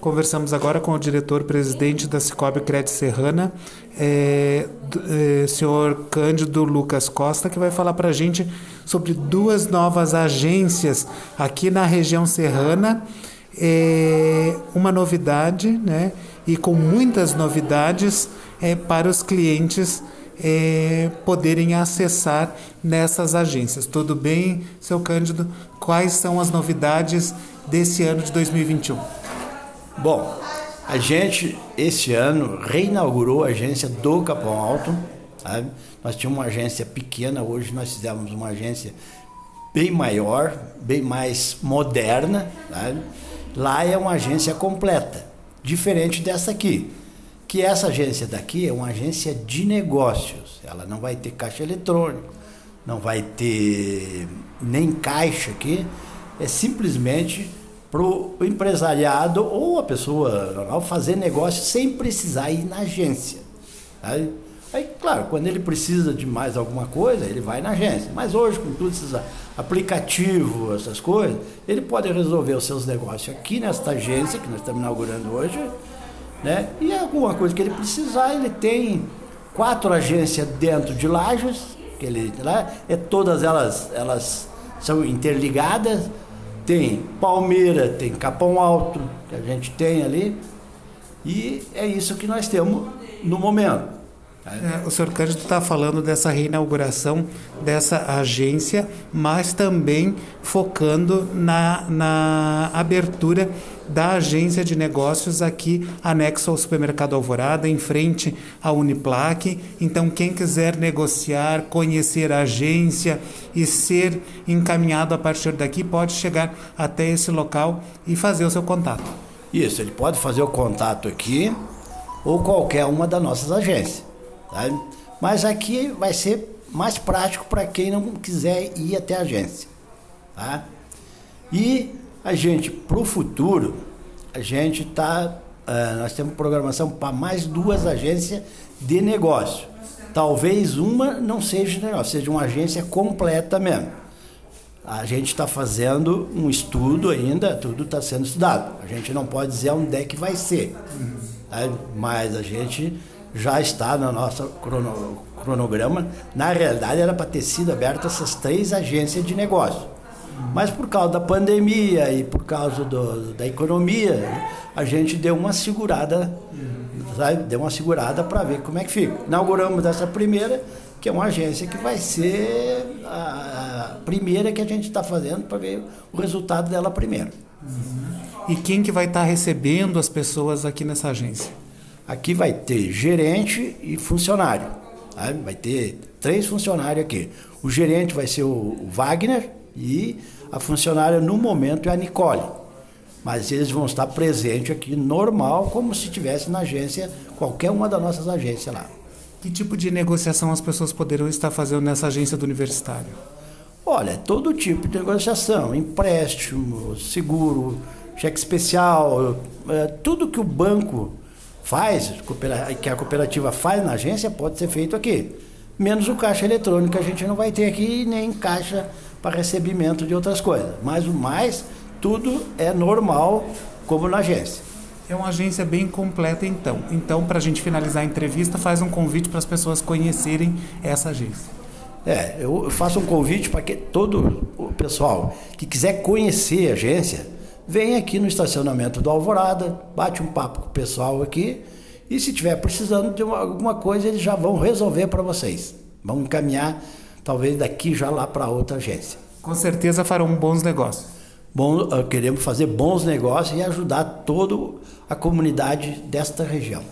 Conversamos agora com o diretor-presidente da Cicobi Crédito Serrana, é, é, senhor Cândido Lucas Costa, que vai falar para a gente sobre duas novas agências aqui na região serrana. É, uma novidade, né? E com muitas novidades é, para os clientes é, poderem acessar nessas agências. Tudo bem, seu Cândido? Quais são as novidades desse ano de 2021? Bom, a gente esse ano reinaugurou a agência do Capão Alto. Sabe? Nós tínhamos uma agência pequena, hoje nós fizemos uma agência bem maior, bem mais moderna. Sabe? Lá é uma agência completa, diferente dessa aqui que essa agência daqui é uma agência de negócios. Ela não vai ter caixa eletrônico, não vai ter nem caixa aqui. É simplesmente para o empresariado ou a pessoa normal fazer negócio sem precisar ir na agência. Aí, aí, claro, quando ele precisa de mais alguma coisa, ele vai na agência. Mas hoje, com tudo esses aplicativos, essas coisas, ele pode resolver os seus negócios aqui nesta agência que nós estamos inaugurando hoje né? E alguma coisa que ele precisar, ele tem quatro agências dentro de Lages, que ele lá, é todas elas elas são interligadas. Tem Palmeira, tem Capão Alto, que a gente tem ali. E é isso que nós temos no momento. É, o senhor Cândido está falando dessa reinauguração dessa agência, mas também focando na, na abertura da agência de negócios aqui anexo ao supermercado Alvorada, em frente à Uniplaque. Então, quem quiser negociar, conhecer a agência e ser encaminhado a partir daqui, pode chegar até esse local e fazer o seu contato. Isso, ele pode fazer o contato aqui ou qualquer uma das nossas agências. Sabe? Mas aqui vai ser mais prático para quem não quiser ir até a agência. Tá? E a gente, para o futuro, a gente está. Uh, eh, nós temos programação para mais duas agências de negócio. Talvez uma não seja de negócio, seja uma agência completa mesmo. A gente está fazendo um estudo ainda, tudo está sendo estudado. A gente não pode dizer onde é que vai ser. Tá? Mas a gente já está no nosso crono, cronograma. Na realidade, era para ter sido aberta essas três agências de negócio. Mas por causa da pandemia e por causa do, da economia, a gente deu uma segurada, sabe? Deu uma segurada para ver como é que fica. Inauguramos essa primeira, que é uma agência que vai ser a, primeira que a gente está fazendo para ver o resultado dela primeiro. E quem que vai estar tá recebendo as pessoas aqui nessa agência? Aqui vai ter gerente e funcionário. Vai ter três funcionários aqui. O gerente vai ser o Wagner e a funcionária no momento é a Nicole. Mas eles vão estar presentes aqui normal, como se estivesse na agência, qualquer uma das nossas agências lá. Que tipo de negociação as pessoas poderão estar fazendo nessa agência do universitário? Olha, todo tipo de negociação, empréstimo, seguro, cheque especial, é, tudo que o banco faz, que a cooperativa faz na agência, pode ser feito aqui. Menos o caixa eletrônico a gente não vai ter aqui, nem caixa para recebimento de outras coisas. Mas o mais, tudo é normal, como na agência. É uma agência bem completa, então. Então, para a gente finalizar a entrevista, faz um convite para as pessoas conhecerem essa agência. É, eu faço um convite para que todo o pessoal que quiser conhecer a agência, vem aqui no estacionamento do Alvorada, bate um papo com o pessoal aqui e se tiver precisando de uma, alguma coisa, eles já vão resolver para vocês. Vão encaminhar, talvez daqui já lá para outra agência. Com certeza farão bons negócios. Bom, queremos fazer bons negócios e ajudar toda a comunidade desta região.